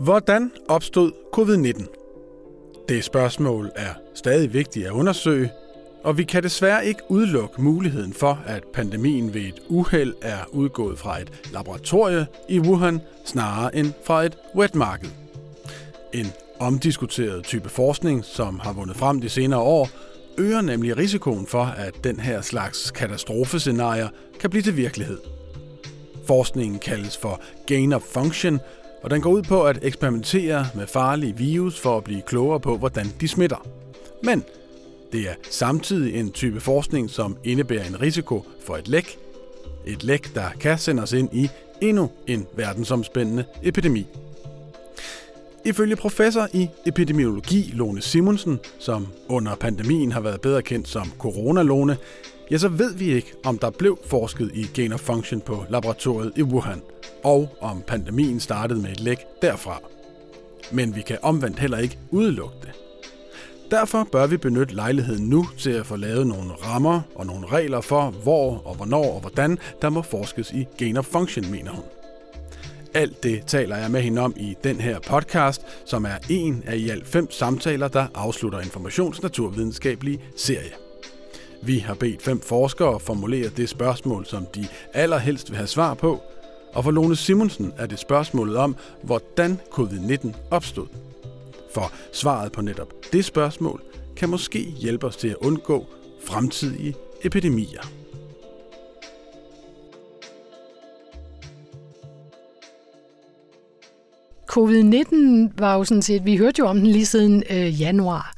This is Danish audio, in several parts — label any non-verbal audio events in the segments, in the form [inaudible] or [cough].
Hvordan opstod covid-19? Det spørgsmål er stadig vigtigt at undersøge, og vi kan desværre ikke udelukke muligheden for, at pandemien ved et uheld er udgået fra et laboratorie i Wuhan snarere end fra et wetmarked. En omdiskuteret type forskning, som har vundet frem de senere år, øger nemlig risikoen for, at den her slags katastrofescenarier kan blive til virkelighed. Forskningen kaldes for gain of function, og den går ud på at eksperimentere med farlige virus for at blive klogere på, hvordan de smitter. Men det er samtidig en type forskning, som indebærer en risiko for et læk. Et læk, der kan sende os ind i endnu en verdensomspændende epidemi. Ifølge professor i epidemiologi Lone Simonsen, som under pandemien har været bedre kendt som coronalone, ja, så ved vi ikke, om der blev forsket i gain of function på laboratoriet i Wuhan, og om pandemien startede med et læk derfra. Men vi kan omvendt heller ikke udelukke det. Derfor bør vi benytte lejligheden nu til at få lavet nogle rammer og nogle regler for, hvor og hvornår og hvordan der må forskes i gain of function, mener hun. Alt det taler jeg med hende om i den her podcast, som er en af i alt fem samtaler, der afslutter informationsnaturvidenskabelige serie. Vi har bedt fem forskere formulere det spørgsmål, som de allerhelst vil have svar på, og for Lone Simonsen er det spørgsmålet om, hvordan covid-19 opstod. For svaret på netop det spørgsmål kan måske hjælpe os til at undgå fremtidige epidemier. Covid-19 var jo sådan set, vi hørte jo om den lige siden øh, januar.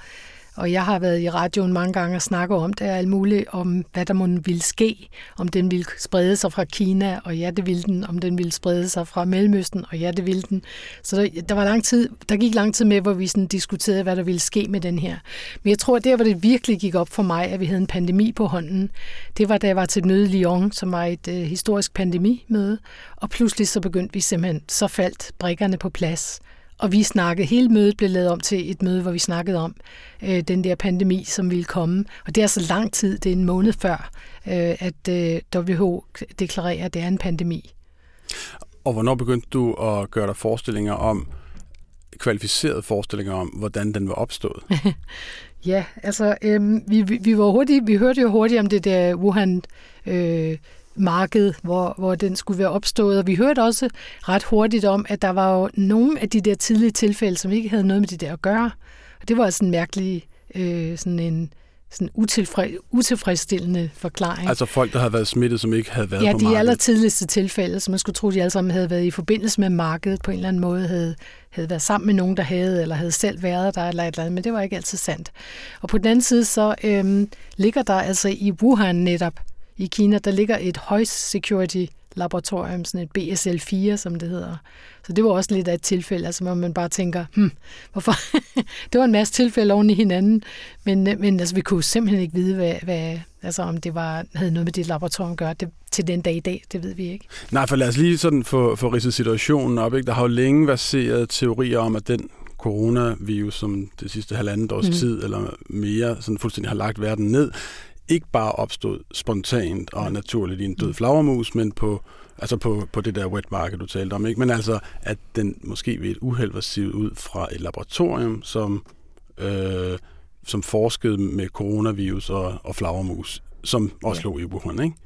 Og jeg har været i radioen mange gange og snakket om det, alt muligt om, hvad der må ville ske, om den ville sprede sig fra Kina, og ja, det ville den, om den ville sprede sig fra Mellemøsten, og ja, det ville den. Så der, der, var lang tid, der gik lang tid med, hvor vi sådan diskuterede, hvad der ville ske med den her. Men jeg tror, at der, hvor det virkelig gik op for mig, at vi havde en pandemi på hånden, det var, da jeg var til møde i Lyon, som var et øh, historisk pandemimøde, og pludselig så begyndte vi simpelthen, så faldt brikkerne på plads. Og vi snakkede, hele mødet blev lavet om til et møde, hvor vi snakkede om øh, den der pandemi, som ville komme. Og det er så lang tid, det er en måned før, øh, at øh, WHO deklarerer, at det er en pandemi. Og hvornår begyndte du at gøre dig forestillinger om, kvalificerede forestillinger om, hvordan den var opstået? [laughs] ja, altså, øh, vi, vi, var hurtigt, vi hørte jo hurtigt om det der Wuhan øh, marked, hvor, hvor den skulle være opstået. Og vi hørte også ret hurtigt om, at der var jo nogle af de der tidlige tilfælde, som ikke havde noget med det der at gøre. Og det var altså en mærkelig, øh, sådan en sådan utilfred, utilfredsstillende forklaring. Altså folk, der havde været smittet, som ikke havde været ja, på markedet? Ja, de aller tidligste tilfælde, som man skulle tro, de alle sammen havde været i forbindelse med markedet på en eller anden måde, havde, havde været sammen med nogen, der havde, eller havde selv været der, eller et eller andet, men det var ikke altid sandt. Og på den anden side, så øhm, ligger der altså i Wuhan netop i Kina, der ligger et høj security laboratorium, sådan et BSL-4, som det hedder. Så det var også lidt af et tilfælde, altså hvor man bare tænker, hmm, hvorfor? [laughs] det var en masse tilfælde oven i hinanden, men, men altså, vi kunne simpelthen ikke vide, hvad, hvad, altså, om det var, havde noget med det laboratorium at gøre det, til den dag i dag, det ved vi ikke. Nej, for lad os lige sådan få, få ridset situationen op. Ikke? Der har jo længe været teorier om, at den coronavirus, som det sidste halvandet års mm. tid eller mere, sådan fuldstændig har lagt verden ned, ikke bare opstod spontant og naturligt i en død flagermus, men på, altså på, på det der wet market, du talte om. Ikke? Men altså, at den måske ved et uheld var sivet ud fra et laboratorium, som, øh, som forskede med coronavirus og, og flagermus, som også ja. lå i Wuhan. Ikke?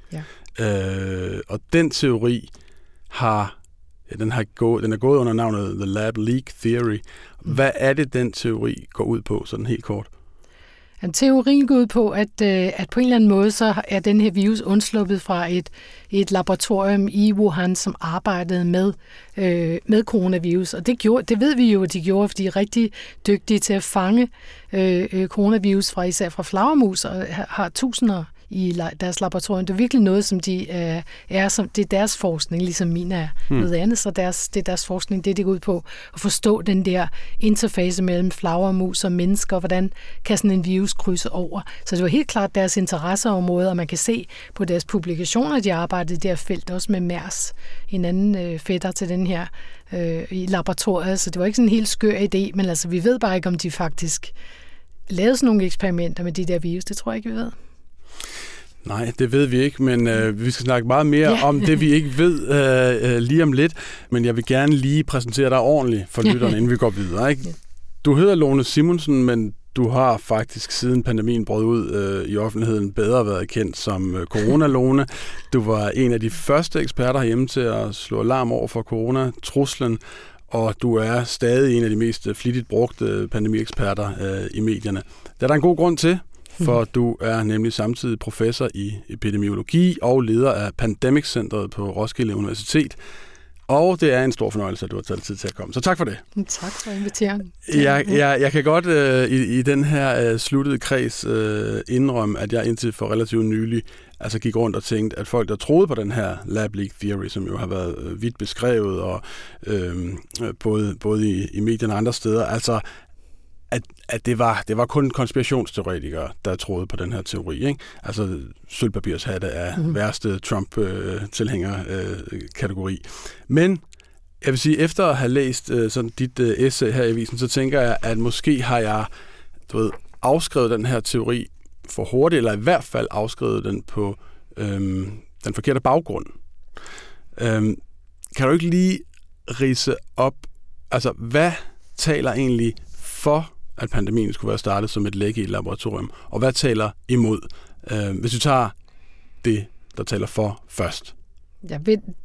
Ja. Øh, og den teori har ja, den, har gået, den er gået under navnet The Lab Leak Theory. Mm. Hvad er det, den teori går ud på, sådan helt kort? Jamen, teorien går ud på, at, øh, at på en eller anden måde, så er den her virus undsluppet fra et, et laboratorium i Wuhan, som arbejdede med, øh, med coronavirus. Og det, gjorde, det ved vi jo, at de gjorde, fordi de er rigtig dygtige til at fange øh, øh coronavirus fra især fra flagermus, og har tusinder i deres laboratorium. Det er virkelig noget, som de øh, er, som, det er deres forskning, ligesom min er hmm. noget andet, så deres, det er deres forskning, det det går ud på, at forstå den der interface mellem flagermus og mennesker, hvordan kan sådan en virus krydse over. Så det var helt klart deres interesseområde, og man kan se på deres publikationer, de arbejdede i det her felt, også med MERS, en anden øh, fætter til den her øh, i laboratoriet, så det var ikke sådan en helt skør idé, men altså vi ved bare ikke, om de faktisk lavede sådan nogle eksperimenter med de der virus, det tror jeg ikke, vi ved. Nej, det ved vi ikke, men øh, vi skal snakke meget mere ja. om det, vi ikke ved øh, øh, lige om lidt. Men jeg vil gerne lige præsentere dig ordentligt for [laughs] lytterne, inden vi går videre. Ikke? Du hedder Lone Simonsen, men du har faktisk siden pandemien brød ud øh, i offentligheden bedre været kendt som øh, coronalone. [laughs] Du var en af de første eksperter hjemme til at slå alarm over for coronatruslen, og du er stadig en af de mest flittigt brugte pandemieksperter øh, i medierne. Det er der en god grund til, for du er nemlig samtidig professor i epidemiologi og leder af Pandemic Centeret på Roskilde Universitet. Og det er en stor fornøjelse, at du har taget tid til at komme. Så tak for det. Tak for inviteringen. Jeg, jeg, jeg kan godt øh, i, i den her øh, sluttede kreds øh, indrømme, at jeg indtil for relativt nylig altså gik rundt og tænkte, at folk, der troede på den her lab leak theory, som jo har været øh, vidt beskrevet, og øh, både, både i, i medierne og andre steder, altså at, at det, var, det var kun konspirationsteoretikere, der troede på den her teori. Ikke? Altså sølvpapirshatte er mm. værste Trump-tilhænger-kategori. Øh, Men jeg vil sige, efter at have læst øh, sådan dit øh, essay her i avisen, så tænker jeg, at måske har jeg du ved, afskrevet den her teori for hurtigt, eller i hvert fald afskrevet den på øhm, den forkerte baggrund. Øhm, kan du ikke lige rise op, altså hvad taler egentlig for at pandemien skulle være startet som et læge i et laboratorium, og hvad taler imod? Øh, hvis du tager det, der taler for først. Ja,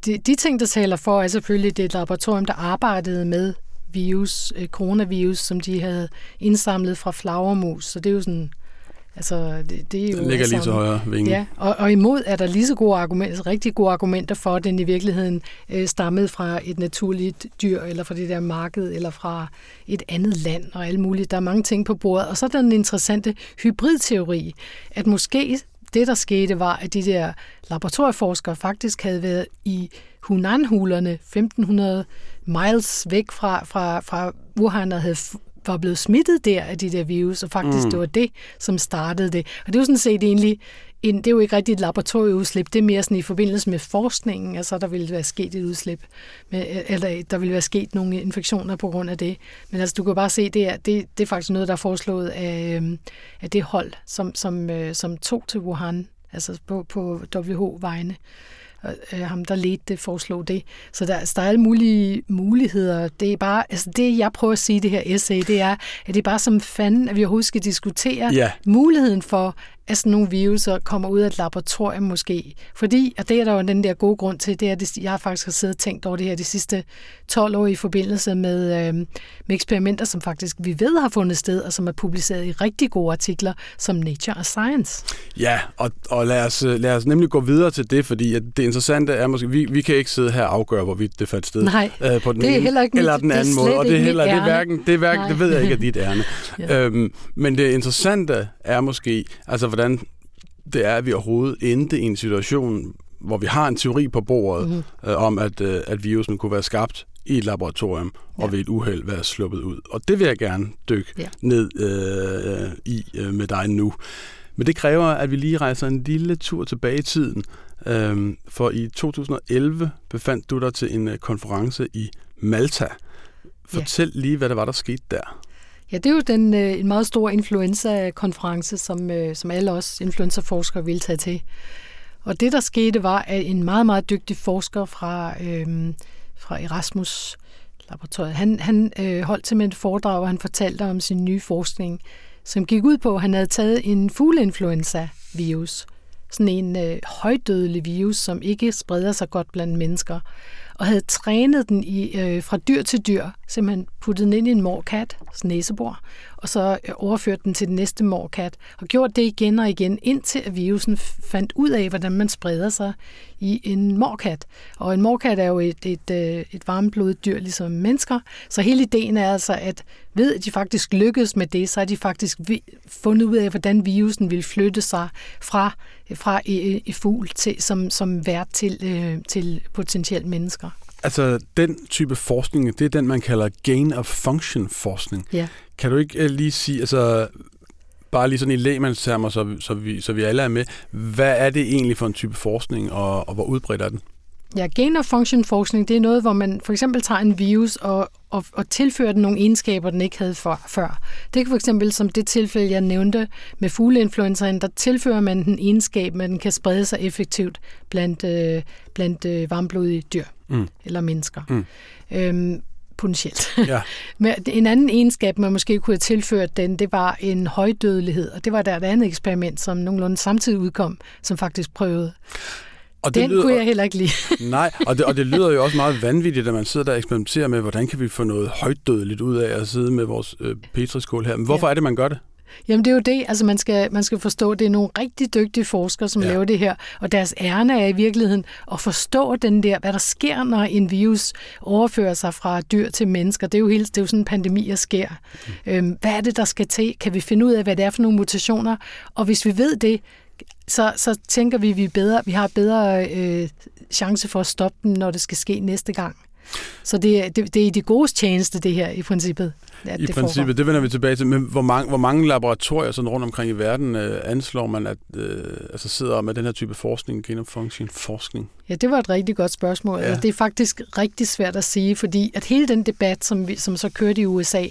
de, de ting, der taler for, er selvfølgelig det laboratorium, der arbejdede med virus, øh, coronavirus, som de havde indsamlet fra flagermus. Så det er jo sådan Altså, det, det er jo den ligger altså, lige til højre vinge. Ja, og, og imod er der lige så gode argumenter, altså rigtig gode argumenter for, at den i virkeligheden øh, stammede fra et naturligt dyr, eller fra det der marked, eller fra et andet land, og alle mulige. Der er mange ting på bordet. Og så er der den interessante hybridteori, at måske det, der skete, var, at de der laboratorieforskere faktisk havde været i Hunan-hulerne 1500 miles væk fra, fra, fra Wuhan og havde var blevet smittet der af de der virus, og faktisk mm. det var det, som startede det. Og det er jo sådan set egentlig, en, det er jo ikke rigtigt et laboratorieudslip, det er mere sådan i forbindelse med forskningen, altså der ville være sket et udslip, med, eller der ville være sket nogle infektioner på grund af det. Men altså du kan bare se, det er, det, det er faktisk noget, der er foreslået af, øhm, af det hold, som, som, øh, som tog til Wuhan, altså på, på WHO-vegne øh, ham, der ledte det, foreslog det. Så der, altså, der er alle mulige muligheder. Det er bare, altså det, jeg prøver at sige i det her essay, det er, at det er bare som fanden, at vi overhovedet skal diskutere ja. muligheden for, at sådan nogle viruser kommer ud af et laboratorium måske. Fordi, og det er der jo den der gode grund til, det er, at jeg faktisk har siddet og tænkt over det her de sidste 12 år i forbindelse med, øh, med eksperimenter, som faktisk vi ved har fundet sted, og som er publiceret i rigtig gode artikler, som Nature og Science. Ja, og, og lad, os, lad os nemlig gå videre til det, fordi at det interessante er måske, vi, vi kan ikke sidde her og afgøre, hvorvidt det fandt sted Nej, øh, på den det er heller ikke eller den anden måde, og det er heller det er hverken, det, er hverken, det ved jeg ikke er dit ærne. [laughs] ja. øhm, men det interessante er måske, altså hvordan det er, at vi overhovedet endte i en situation, hvor vi har en teori på bordet mm-hmm. øh, om, at, øh, at virusen kunne være skabt i et laboratorium ja. og ved et uheld være sluppet ud. Og det vil jeg gerne dykke ja. ned øh, i øh, med dig nu. Men det kræver, at vi lige rejser en lille tur tilbage i tiden. Øh, for i 2011 befandt du dig til en øh, konference i Malta. Fortæl ja. lige, hvad der var, der skete der. Ja, det er jo den, øh, en meget stor influenza-konference, som, øh, som alle os influenza-forskere ville tage til. Og det, der skete, var, at en meget, meget dygtig forsker fra, øh, fra Erasmus laboratoriet, han, han øh, holdt simpelthen et foredrag, hvor han fortalte om sin nye forskning, som gik ud på, at han havde taget en fugleinfluenza-virus, sådan en øh, højdødelig virus, som ikke spreder sig godt blandt mennesker, og havde trænet den i, øh, fra dyr til dyr, simpelthen puttet den ind i en morkat, næsebor, og så øh, overført den til den næste morkat, og gjort det igen og igen, indtil at virusen fandt ud af, hvordan man spreder sig i en morkat. Og en morkat er jo et, et, øh, et varmblodet dyr, ligesom mennesker, så hele ideen er altså, at ved at de faktisk lykkedes med det, så har de faktisk fundet ud af, hvordan virusen vil flytte sig fra, fra i, i fugl til, som, som vært til, øh, til potentielt mennesker. Altså, den type forskning, det er den, man kalder gain of function forskning. Ja. Kan du ikke uh, lige sige, altså, bare lige sådan i lægmandstermer, så, så, vi, så vi alle er med, hvad er det egentlig for en type forskning, og, og hvor udbredt er den? Ja, gain of function forskning, det er noget, hvor man for eksempel tager en virus og, og, og tilfører den nogle egenskaber, den ikke havde for, før. Det kan for eksempel, som det tilfælde, jeg nævnte med fugleinfluenzaen, der tilfører man den egenskab, at den kan sprede sig effektivt blandt, øh, blandt øh, varmblodige dyr mm. eller mennesker. Mm. Øhm, potentielt. Ja. [laughs] Men en anden egenskab, man måske kunne have tilført den, det var en højdødelighed, og det var der et andet eksperiment, som nogenlunde samtidig udkom, som faktisk prøvede. Og det Den lyder, kunne jeg heller ikke lide. [laughs] nej, og det, og det lyder jo også meget vanvittigt, at man sidder der og eksperimenterer med, hvordan kan vi få noget højdødeligt ud af at sidde med vores øh, petriskål her. Men hvorfor ja. er det, man gør det? Jamen det er jo det, altså man skal, man skal forstå, at det er nogle rigtig dygtige forskere, som ja. laver det her, og deres ærne er i virkeligheden at forstå den der, hvad der sker, når en virus overfører sig fra dyr til mennesker. Det er jo, helt, det er jo sådan, pandemier sker. Mm. Øhm, hvad er det, der skal til? Kan vi finde ud af, hvad det er for nogle mutationer? Og hvis vi ved det, så, så tænker vi, at vi, bedre, vi har bedre øh, chance for at stoppe den, når det skal ske næste gang. Så det, det, det er i de gode tjeneste, det her i princippet. Ja, I det princippet, foregår. det vender vi tilbage til. Men hvor mange, hvor mange laboratorier sådan rundt omkring i verden øh, anslår man, at øh, altså sidder med den her type forskning, function forskning? Ja, det var et rigtig godt spørgsmål. Ja. Det er faktisk rigtig svært at sige, fordi at hele den debat, som, vi, som så kørte i USA,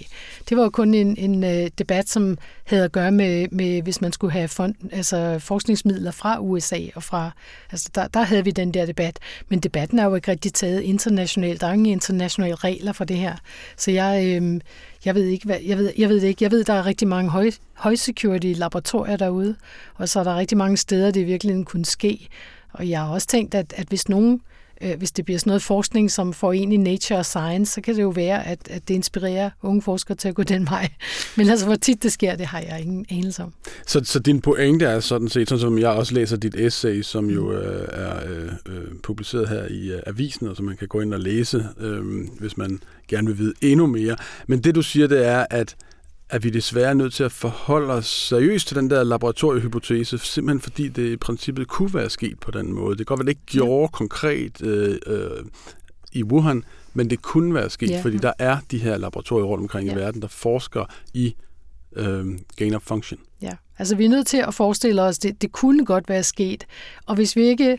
det var jo kun en, en uh, debat, som havde at gøre med, med hvis man skulle have fond, altså forskningsmidler fra USA, og fra, altså der, der havde vi den der debat. Men debatten er jo ikke rigtig taget internationalt. Der er ingen internationale regler for det her. Så jeg, øh, jeg ved ikke, hvad, jeg ved, jeg ved det ikke. Jeg ved, der er rigtig mange høj, høj security laboratorier derude, og så er der rigtig mange steder, det virkelig kunne ske. Og jeg har også tænkt, at, at hvis nogen øh, hvis det bliver sådan noget forskning, som får en i nature og science, så kan det jo være, at, at det inspirerer unge forskere til at gå den vej. [laughs] Men altså, hvor tit det sker, det har jeg ingen anelse om. Så, så din pointe er sådan set, sådan som jeg også læser dit essay, som jo øh, er øh, øh, publiceret her i øh, avisen, og som man kan gå ind og læse, øh, hvis man gerne vil vide endnu mere. Men det du siger, det er, at at vi desværre er nødt til at forholde os seriøst til den der laboratoriehypotese, simpelthen fordi det i princippet kunne være sket på den måde. Det kan godt være, det ikke gjorde ja. konkret øh, øh, i Wuhan, men det kunne være sket, ja. fordi der er de her laboratorier rundt omkring ja. i verden, der forsker i øh, gain of function. Ja, altså vi er nødt til at forestille os, det, det kunne godt være sket, og hvis vi ikke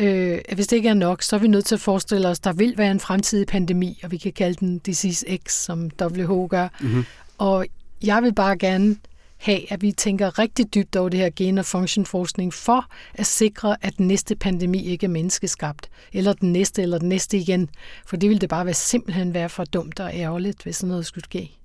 Øh, hvis det ikke er nok, så er vi nødt til at forestille os, at der vil være en fremtidig pandemi, og vi kan kalde den Disease X, som WHO gør. Mm-hmm. Og jeg vil bare gerne have, at vi tænker rigtig dybt over det her gen- og functionforskning for at sikre, at den næste pandemi ikke er menneskeskabt, eller den næste, eller den næste igen. For det ville det bare være simpelthen være for dumt og ærgerligt, hvis sådan noget skulle ske.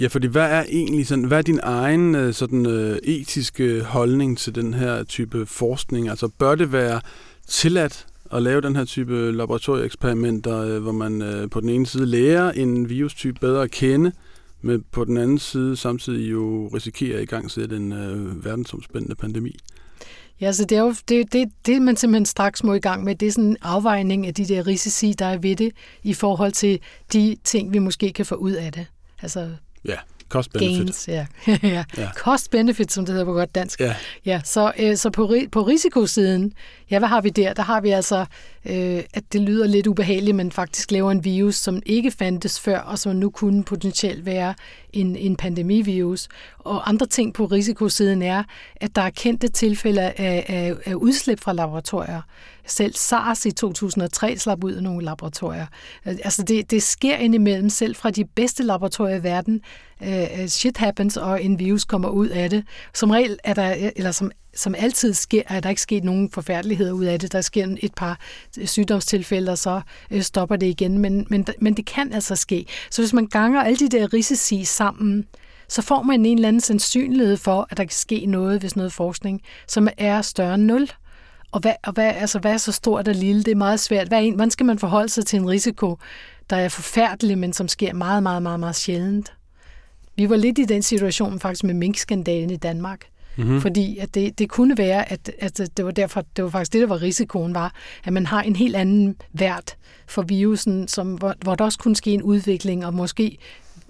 Ja, fordi hvad er egentlig sådan, hvad er din egen øh, sådan, øh, etiske øh, holdning til den her type forskning? Altså bør det være tilladt at lave den her type øh, laboratorieeksperimenter, øh, hvor man på den ene side lærer en virustype bedre at kende, men på den anden side samtidig jo risikerer i gang sætte en øh, verdensomspændende pandemi. Ja, så det er jo det, det, det, man simpelthen straks må i gang med, det er sådan en afvejning af de der risici, der er ved det, i forhold til de ting, vi måske kan få ud af det. Altså ja. Cost-benefit. Gains, ja. [laughs] ja. ja. Cost-benefit, som det hedder på godt dansk. Ja. ja så øh, så på, på risikosiden, ja, hvad har vi der? Der har vi altså, øh, at det lyder lidt ubehageligt, men faktisk laver en virus, som ikke fandtes før, og som nu kunne potentielt være en, en pandemivirus. Og andre ting på risikosiden er, at der er kendte tilfælde af, af, af udslip fra laboratorier. Selv SARS i 2003 slap ud af nogle laboratorier. Altså det, det sker indimellem, selv fra de bedste laboratorier i verden. Uh, shit happens, og en virus kommer ud af det. Som regel er der, eller som som altid sker, er der ikke sket nogen forfærdeligheder ud af det. Der sker et par sygdomstilfælde, og så øh, stopper det igen. Men, men, men det kan altså ske. Så hvis man ganger alle de der risici sammen, så får man en eller anden sandsynlighed for, at der kan ske noget, hvis noget forskning, som er større end 0. Og hvad, og hvad, altså, hvad er så stort og lille? Det er meget svært. Hvad, en, hvordan skal man forholde sig til en risiko, der er forfærdelig, men som sker meget, meget, meget, meget sjældent? Vi var lidt i den situation faktisk med minkskandalen i Danmark. Mm-hmm. Fordi at det, det kunne være, at, at det var derfor, det var faktisk det, der var risikoen, var, at man har en helt anden vært for virusen, som, hvor, hvor der også kunne ske en udvikling, og måske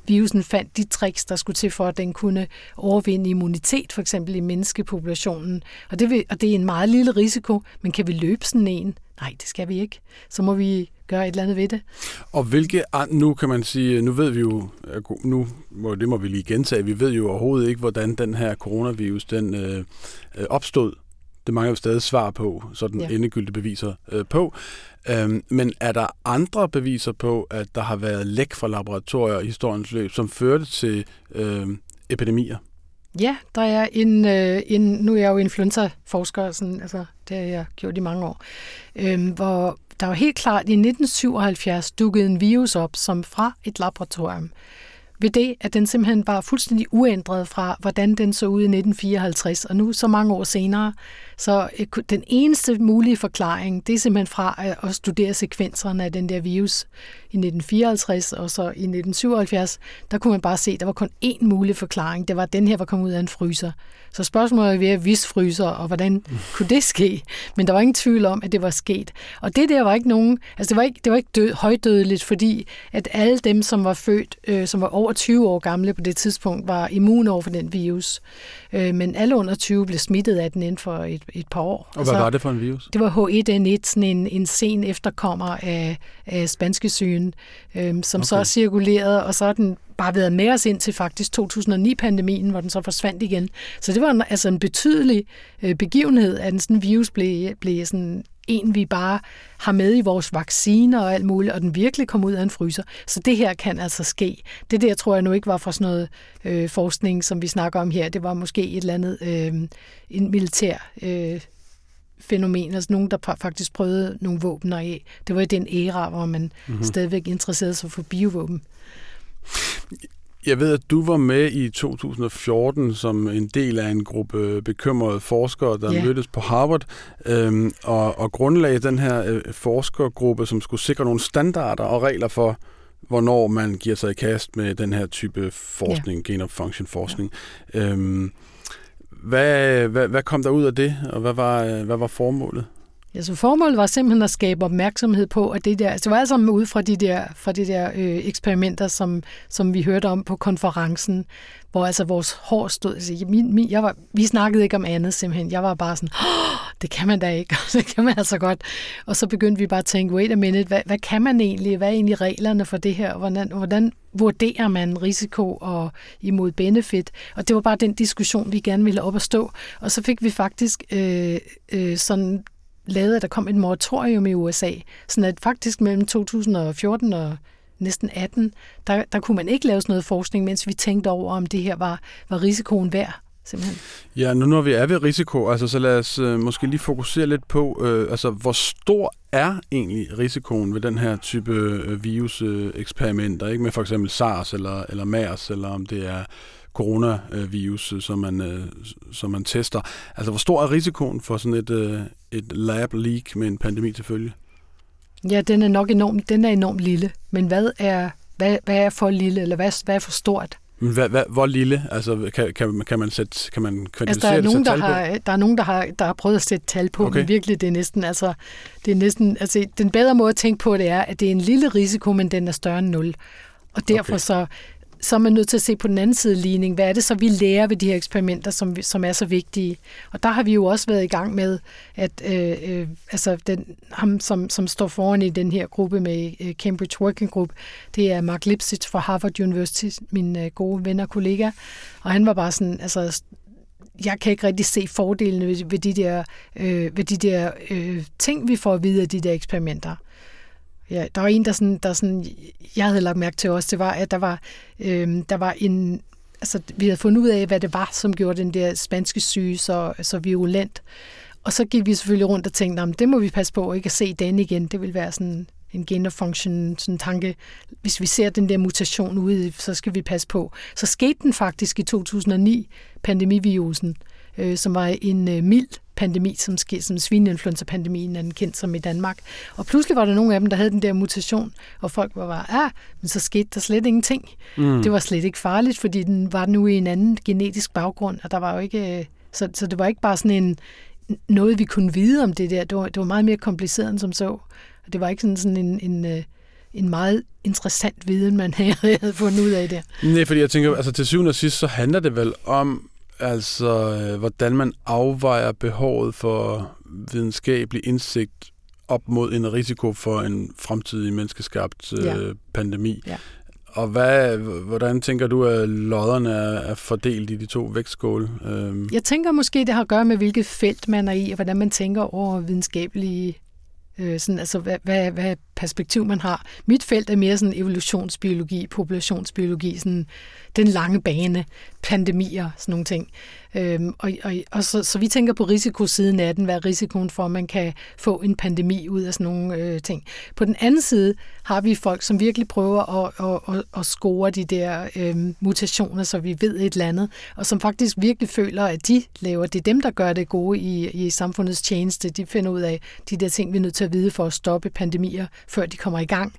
virusen fandt de tricks, der skulle til for, at den kunne overvinde immunitet, for eksempel i menneskepopulationen. Og det, vil, og det er en meget lille risiko, men kan vi løbe sådan en? Nej, det skal vi ikke. Så må vi gøre et eller andet ved det. Og hvilke, nu kan man sige, nu ved vi jo, nu må, det må vi lige gentage, vi ved jo overhovedet ikke, hvordan den her coronavirus den øh, øh opstod det mangler jo stadig svar på, sådan ja. endegyldige beviser øh, på. Øhm, men er der andre beviser på, at der har været læk fra laboratorier i historiens løb, som førte til øh, epidemier? Ja, der er en, øh, en nu er jeg jo influenza-forsker, sådan, altså, det har jeg gjort i mange år, øh, hvor der var helt klart i 1977 dukkede en virus op, som fra et laboratorium, ved det, at den simpelthen var fuldstændig uændret fra, hvordan den så ud i 1954, og nu så mange år senere, så øh, den eneste mulige forklaring, det er simpelthen fra øh, at studere sekvenserne af den der virus i 1954 og så i 1977, der kunne man bare se, at der var kun én mulig forklaring. Det var, at den her var kommet ud af en fryser. Så spørgsmålet er ved at vis fryser, og hvordan kunne det ske? Men der var ingen tvivl om, at det var sket. Og det der var ikke nogen, altså det var ikke, det var ikke død, højdødeligt, fordi at alle dem, som var født, øh, som var over 20 år gamle på det tidspunkt, var immune over for den virus. Øh, men alle under 20 blev smittet af den inden for et, et par år. Og hvad altså, var det for en virus? Det var H1N1, sådan en, en sen efterkommer af, af spanske sygen, øh, som okay. så cirkulerede, og så er den bare været med os ind til faktisk 2009-pandemien, hvor den så forsvandt igen. Så det var en, altså en betydelig øh, begivenhed, at en sådan virus blev, blev sådan en, vi bare har med i vores vacciner og alt muligt, og den virkelig kom ud af en fryser. Så det her kan altså ske. Det der tror jeg nu ikke var fra sådan noget øh, forskning, som vi snakker om her. Det var måske et eller andet øh, en militær øh, fænomen, altså nogen, der faktisk prøvede nogle våben af. Det var i den æra, hvor man mm-hmm. stadigvæk interesserede sig for biovåben. Jeg ved, at du var med i 2014 som en del af en gruppe bekymrede forskere, der yeah. mødtes på Harvard, øhm, og, og grundlagde den her øh, forskergruppe, som skulle sikre nogle standarder og regler for, hvornår man giver sig i kast med den her type forskning, yeah. gain of function forskning. Yeah. Øhm, hvad, hvad, hvad kom der ud af det, og hvad var, øh, hvad var formålet? Ja, så formålet var simpelthen at skabe opmærksomhed på, at det der, altså det var altså ud fra de der, fra de der øh, eksperimenter, som, som vi hørte om på konferencen, hvor altså vores hår stod, altså min, min, jeg var, vi snakkede ikke om andet simpelthen, jeg var bare sådan, oh, det kan man da ikke, [laughs] det kan man altså godt. Og så begyndte vi bare at tænke, wait a minute, hvad, hvad kan man egentlig, hvad er egentlig reglerne for det her, hvordan, hvordan vurderer man risiko og imod benefit? Og det var bare den diskussion, vi gerne ville op at stå. Og så fik vi faktisk øh, øh, sådan lavede, at der kom et moratorium i USA, sådan at faktisk mellem 2014 og næsten 18, der, der kunne man ikke lave sådan noget forskning, mens vi tænkte over, om det her var, var risikoen værd. Simpelthen. Ja, nu når vi er ved risiko, altså, så lad os øh, måske lige fokusere lidt på, øh, altså, hvor stor er egentlig risikoen ved den her type øh, viruseksperimenter, øh, ikke med for eksempel SARS eller, eller MERS, eller om det er coronavirus, som man, øh, som man tester. Altså, hvor stor er risikoen for sådan et, øh, et lab leak med en pandemi til følge? Ja, den er nok enormt, den er enormt lille. Men hvad er, hvad, hvad er for lille, eller hvad, hvad er for stort? Men hvad, hvad, hvor lille? Altså, kan, kan, kan man sætte, kan man kvantificere altså, der er det, nogen, der har, Der er nogen, der har, der har prøvet at sætte tal på, okay. men virkelig, det er næsten, altså, det er næsten, altså, den bedre måde at tænke på det er, at det er en lille risiko, men den er større end nul. Og derfor okay. så så er man nødt til at se på den anden side ligning. Hvad er det så, vi lærer ved de her eksperimenter, som, som er så vigtige? Og der har vi jo også været i gang med, at øh, øh, altså den, ham, som, som står foran i den her gruppe med øh, Cambridge Working Group, det er Mark Lipsitz fra Harvard University, min øh, gode ven og kollega. Og han var bare sådan, altså jeg kan ikke rigtig se fordelene ved, ved de der, øh, ved de der øh, ting, vi får at vide af de der eksperimenter. Ja, der var en, der, sådan, der sådan, jeg havde lagt mærke til også, det var, at der var, øh, der var en, altså vi havde fundet ud af, hvad det var, som gjorde den der spanske syge så, så virulent. Og så gik vi selvfølgelig rundt og tænkte, det må vi passe på ikke at se den igen. Det vil være sådan en gain of function sådan tanke. Hvis vi ser den der mutation ude, så skal vi passe på. Så skete den faktisk i 2009, pandemivirusen, øh, som var en øh, mild pandemi, som, sker, som svineinfluenza-pandemien er den kendt som i Danmark. Og pludselig var der nogle af dem, der havde den der mutation, og folk var bare, ah, men så skete der slet ingenting. Mm. Det var slet ikke farligt, fordi den var nu i en anden genetisk baggrund, og der var jo ikke, øh, så, så det var ikke bare sådan en, noget, vi kunne vide om det der. Det var, det var meget mere kompliceret end som så. Og det var ikke sådan, sådan en, en, øh, en meget interessant viden, man [laughs] havde fundet ud af der. Nej, fordi jeg tænker, altså til syvende og sidst, så handler det vel om Altså, øh, hvordan man afvejer behovet for videnskabelig indsigt op mod en risiko for en fremtidig menneskeskabt øh, ja. pandemi. Ja. og hvad, hvordan tænker du, at lodderne er fordelt i de to vægtskåle? Øhm. Jeg tænker måske, det har at gøre med, hvilket felt man er i, og hvordan man tænker over videnskabelige øh, sådan, altså hvad, hvad, hvad perspektiv man har. Mit felt er mere sådan evolutionsbiologi, populationsbiologi, sådan den lange bane, pandemier, sådan nogle ting. Øhm, og og, og så, så vi tænker på risikosiden af den, hvad er risikoen for, at man kan få en pandemi ud af sådan nogle øh, ting. På den anden side har vi folk, som virkelig prøver at, at, at, at score de der øh, mutationer, så vi ved et eller andet, og som faktisk virkelig føler, at de laver, det er dem, der gør det gode i, i samfundets tjeneste. De finder ud af de der ting, vi er nødt til at vide for at stoppe pandemier, før de kommer i gang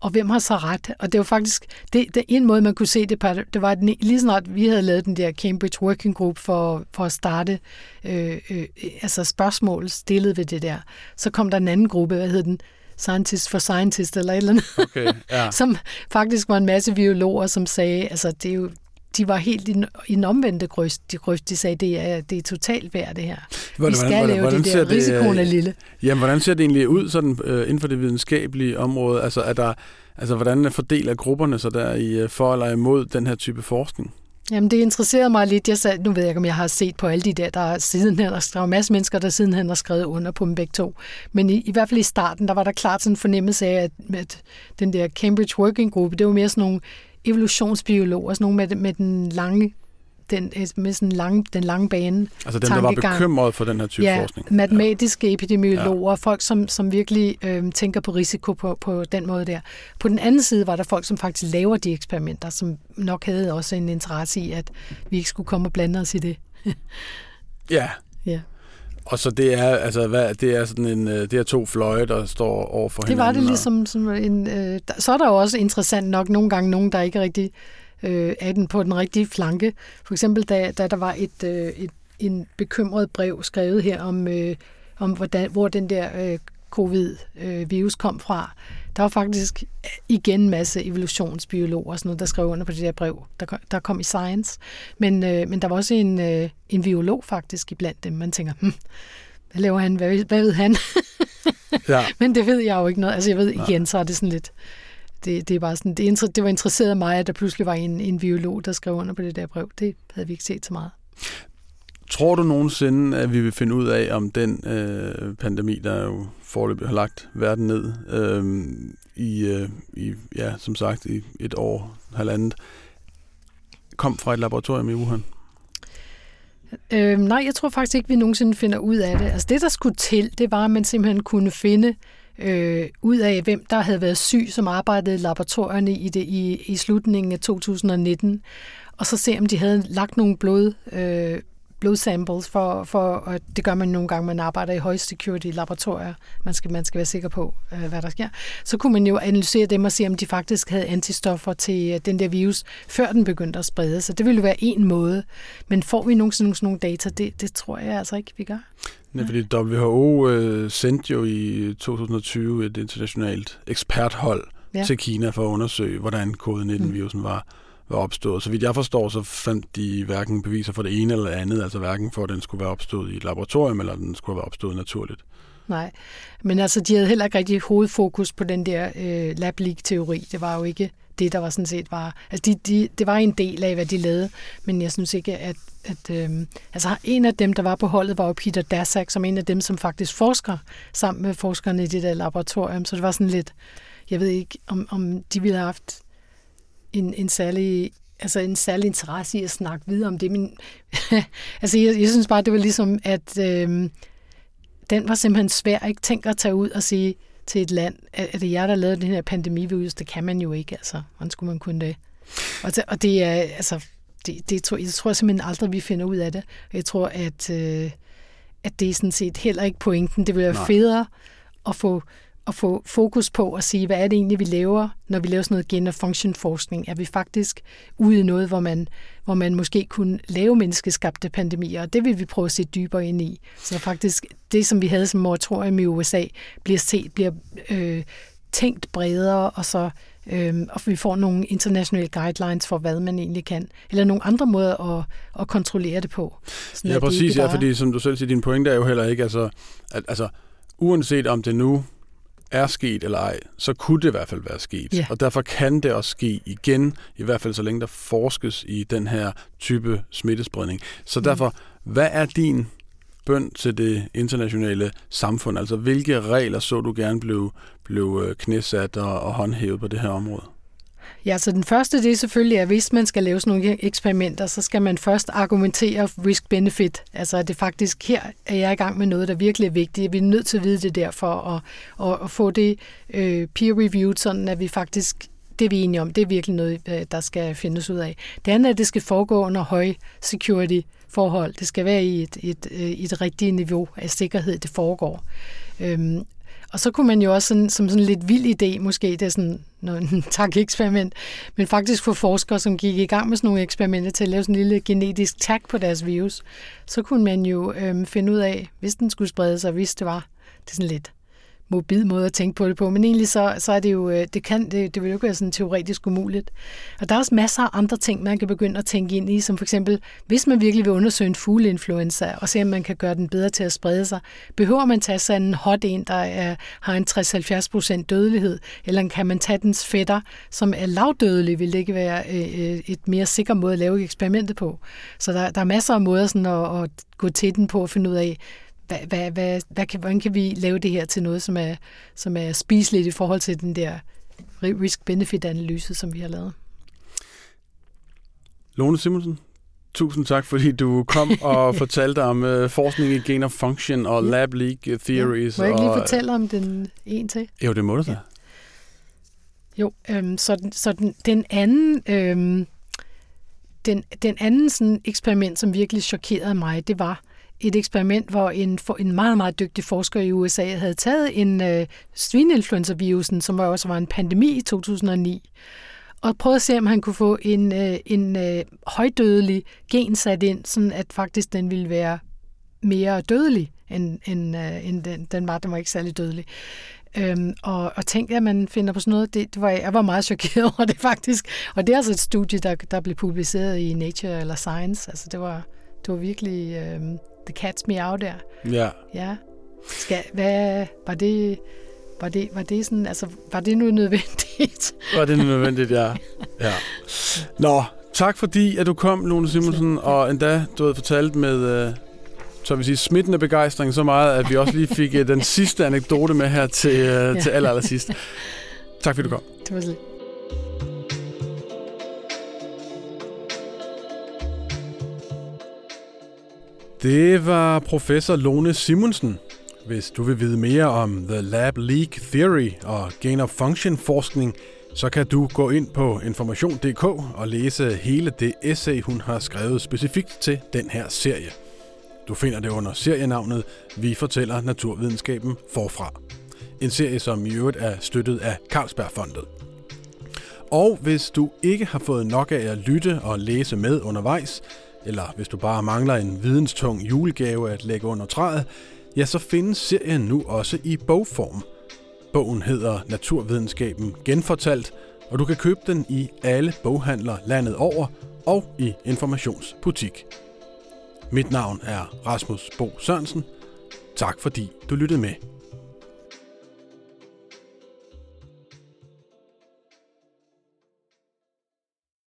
og hvem har så ret? Og det var faktisk, det, det en måde, man kunne se det på, det var, at lige snart vi havde lavet den der Cambridge Working Group for, for at starte øh, øh, altså spørgsmål stillet ved det der, så kom der en anden gruppe, hvad hed den? Scientist for Scientist eller et eller andet, okay, ja. [laughs] som faktisk var en masse biologer, som sagde, altså det er jo, de var helt i, i den omvendte grøft. De, grøft. de sagde, det er, det er totalt værd, det her. Hvordan, Vi skal hvordan, lave hvordan det der. Risikoen er lille. Jamen, hvordan ser det egentlig ud sådan, øh, inden for det videnskabelige område? Altså, er der, altså, hvordan fordeler grupperne sig der i øh, for eller imod den her type forskning? Jamen, det interesserede mig lidt. Jeg sagde, nu ved jeg ikke, om jeg har set på alle de der, der er sidenhen, der er en masse mennesker, der sidenhen har skrevet under på dem begge to. Men i, i hvert fald i starten, der var der klart sådan en fornemmelse af, at, at den der Cambridge Working Group, det var mere sådan nogle evolutionsbiologer, sådan nogle med, med den lange den, med sådan lang, den lange bane. Altså dem, der var bekymret for den her type ja, forskning. matematiske ja. epidemiologer, ja. folk, som, som virkelig øh, tænker på risiko på, på den måde der. På den anden side var der folk, som faktisk laver de eksperimenter, som nok havde også en interesse i, at vi ikke skulle komme og blande os i det. [laughs] ja. Ja. Og så det er, altså, hvad, det er sådan en, øh, det er to fløje, der står over for det hinanden. Det var det ligesom som en, øh, så er der jo også interessant nok nogle gange nogen, der ikke rigtig øh, er den på den rigtige flanke. For eksempel da, da der var et, øh, et en bekymret brev skrevet her om, øh, om hvordan, hvor den der øh, covid-virus øh, kom fra. Der var faktisk igen en masse evolutionsbiologer og sådan noget, der skrev under på det der brev, der kom, der kom i Science. Men, øh, men der var også en, øh, en biolog faktisk iblandt dem. Man tænker, hm, hvad laver han? Hvad, hvad ved han? ja. [laughs] Men det ved jeg jo ikke noget. Altså jeg ved igen, så er det sådan lidt... Det, det, er bare sådan, det, det var interesseret mig, at der pludselig var en, en biolog, der skrev under på det der brev. Det havde vi ikke set så meget. Tror du nogensinde, at vi vil finde ud af, om den øh, pandemi, der jo forløbig har lagt verden ned øh, i, øh, i, ja, som sagt, i et år, halvandet, kom fra et laboratorium i Wuhan? Øh, nej, jeg tror faktisk ikke, vi nogensinde finder ud af det. Altså det, der skulle til, det var, at man simpelthen kunne finde øh, ud af, hvem der havde været syg, som arbejdede i laboratorierne i, det, i, i slutningen af 2019, og så se, om de havde lagt nogle blod, øh, blodsamples, for, for, og det gør man nogle gange, man arbejder i høj security laboratorier. Man skal, man skal være sikker på, øh, hvad der sker. Så kunne man jo analysere dem og se, om de faktisk havde antistoffer til øh, den der virus, før den begyndte at sprede sig. Det ville være en måde. Men får vi nogensinde sådan nogle data? Det, det tror jeg altså ikke, vi gør. Nej, fordi WHO øh, sendte jo i 2020 et internationalt eksperthold ja. til Kina for at undersøge, hvordan covid-19-virusen var var opstået. Så vidt jeg forstår, så fandt de hverken beviser for det ene eller det andet, altså hverken for, at den skulle være opstået i et laboratorium, eller den skulle være opstået naturligt. Nej, men altså, de havde heller ikke rigtig hovedfokus på den der øh, lab teori Det var jo ikke det, der var sådan set var... Altså, de, de, det var en del af, hvad de lavede, men jeg synes ikke, at... at øh, altså, en af dem, der var på holdet, var jo Peter Daszak, som en af dem, som faktisk forsker sammen med forskerne i det der laboratorium. Så det var sådan lidt... Jeg ved ikke, om, om de ville have haft en, en særlig altså en særlig interesse i at snakke videre om det, men [laughs] altså jeg, jeg synes bare, det var ligesom, at øh, den var simpelthen svær. Ikke tænk at tage ud og sige til et land, at, det er jer, der lavede den her pandemivirus. Det kan man jo ikke, altså. Hvordan skulle man kunne det? Og, det, og det er, altså, det, det tror, jeg tror simpelthen aldrig, vi finder ud af det. Jeg tror, at, øh, at det er sådan set heller ikke pointen. Det vil være federe at få at få fokus på at sige, hvad er det egentlig, vi laver, når vi laver sådan noget gen- og function-forskning? Er vi faktisk ude i noget, hvor man, hvor man måske kunne lave menneskeskabte pandemier? Og det vil vi prøve at se dybere ind i. Så faktisk det, som vi havde som moratorium i USA, bliver, set, bliver øh, tænkt bredere, og så øh, og vi får nogle internationale guidelines for, hvad man egentlig kan, eller nogle andre måder at, at kontrollere det på. Sådan ja, præcis, ja, fordi som du selv siger, din pointe er jo heller ikke, altså, at, altså uanset om det nu er sket eller ej, så kunne det i hvert fald være sket. Ja. Og derfor kan det også ske igen, i hvert fald så længe der forskes i den her type smittespredning. Så derfor, hvad er din bøn til det internationale samfund? Altså, hvilke regler så du gerne blev, blev øh, knæsat og, og håndhævet på det her område? Ja, så den første det er selvfølgelig, at hvis man skal lave sådan nogle eksperimenter, så skal man først argumentere risk-benefit. Altså at det faktisk, her er jeg i gang med noget, der virkelig er vigtigt. Vi er nødt til at vide det derfor, og, og, og få det øh, peer-reviewed, sådan at vi faktisk det vi er enige om. Det er virkelig noget, øh, der skal findes ud af. Det andet er, at det skal foregå under høj security forhold. Det skal være i et, et, øh, et, et rigtigt niveau af sikkerhed, det foregår. Øhm, og så kunne man jo også sådan, som sådan en lidt vild idé, måske det er sådan en [laughs] tak-eksperiment, men faktisk få forskere, som gik i gang med sådan nogle eksperimenter til at lave sådan en lille genetisk tag på deres virus, så kunne man jo øhm, finde ud af, hvis den skulle sprede sig, hvis det var, det er sådan lidt mobil måde at tænke på det på, men egentlig så, så er det jo, øh, det, kan, det, det vil jo ikke være sådan teoretisk umuligt. Og der er også masser af andre ting, man kan begynde at tænke ind i, som for eksempel, hvis man virkelig vil undersøge en fugleinfluenza, og se om man kan gøre den bedre til at sprede sig, behøver man tage sådan en hot en, der er, har en 60-70% dødelighed, eller kan man tage dens fætter, som er lavdødelig, vil det ikke være øh, øh, et mere sikker måde at lave eksperimentet på. Så der, der er masser af måder sådan at, at gå til den på at finde ud af, hvad, hvad, hvad, hvad kan, hvordan kan vi lave det her til noget, som er, som er spiseligt i forhold til den der risk-benefit-analyse, som vi har lavet. Lone Simonsen, tusind tak, fordi du kom [laughs] og fortalte om uh, forskning i gain of function og ja. lab leak theories. Ja. Må jeg ikke lige og, fortælle om den en til? Jo, det må du da. Ja. Jo, øhm, så, den, så den, den anden... Øhm, den, den anden sådan eksperiment, som virkelig chokerede mig, det var, et eksperiment, hvor en, en meget, meget dygtig forsker i USA havde taget en øh, svineinfluenza-virusen, som også var en pandemi i 2009, og prøvet at se, om han kunne få en, øh, en øh, højdødelig gen sat ind, sådan at faktisk den ville være mere dødelig, end, end, øh, end den, den var. Den var ikke særlig dødelig. Øhm, og, og tænkte, at man finder på sådan noget, det, det var, jeg var meget chokeret over det faktisk. Og det er altså et studie, der, der blev publiceret i Nature eller Science. Altså det var, det var virkelig... Øh, The Cat's Meow der. Ja. Ja. Skal, hvad, var det, var det, var det sådan, altså, var det nu nødvendigt? [laughs] Var det nu nødvendigt, ja. ja. Nå, tak fordi, at du kom, Lone Simonsen, og endda, du havde fortalt med, uh, så vil sige, smittende begejstring så meget, at vi også lige fik uh, den sidste anekdote med her til, uh, [laughs] ja. til aller, aller sidst. Tak fordi du kom. Det var slet. Det var professor Lone Simonsen. Hvis du vil vide mere om The Lab Leak Theory og Gain of Function forskning, så kan du gå ind på information.dk og læse hele det essay, hun har skrevet specifikt til den her serie. Du finder det under serienavnet Vi fortæller naturvidenskaben forfra. En serie, som i øvrigt er støttet af Carlsbergfondet. Og hvis du ikke har fået nok af at lytte og læse med undervejs, eller hvis du bare mangler en videnstung julegave at lægge under træet, ja, så findes serien nu også i bogform. Bogen hedder Naturvidenskaben genfortalt, og du kan købe den i alle boghandler landet over og i informationsbutik. Mit navn er Rasmus Bo Sørensen. Tak fordi du lyttede med.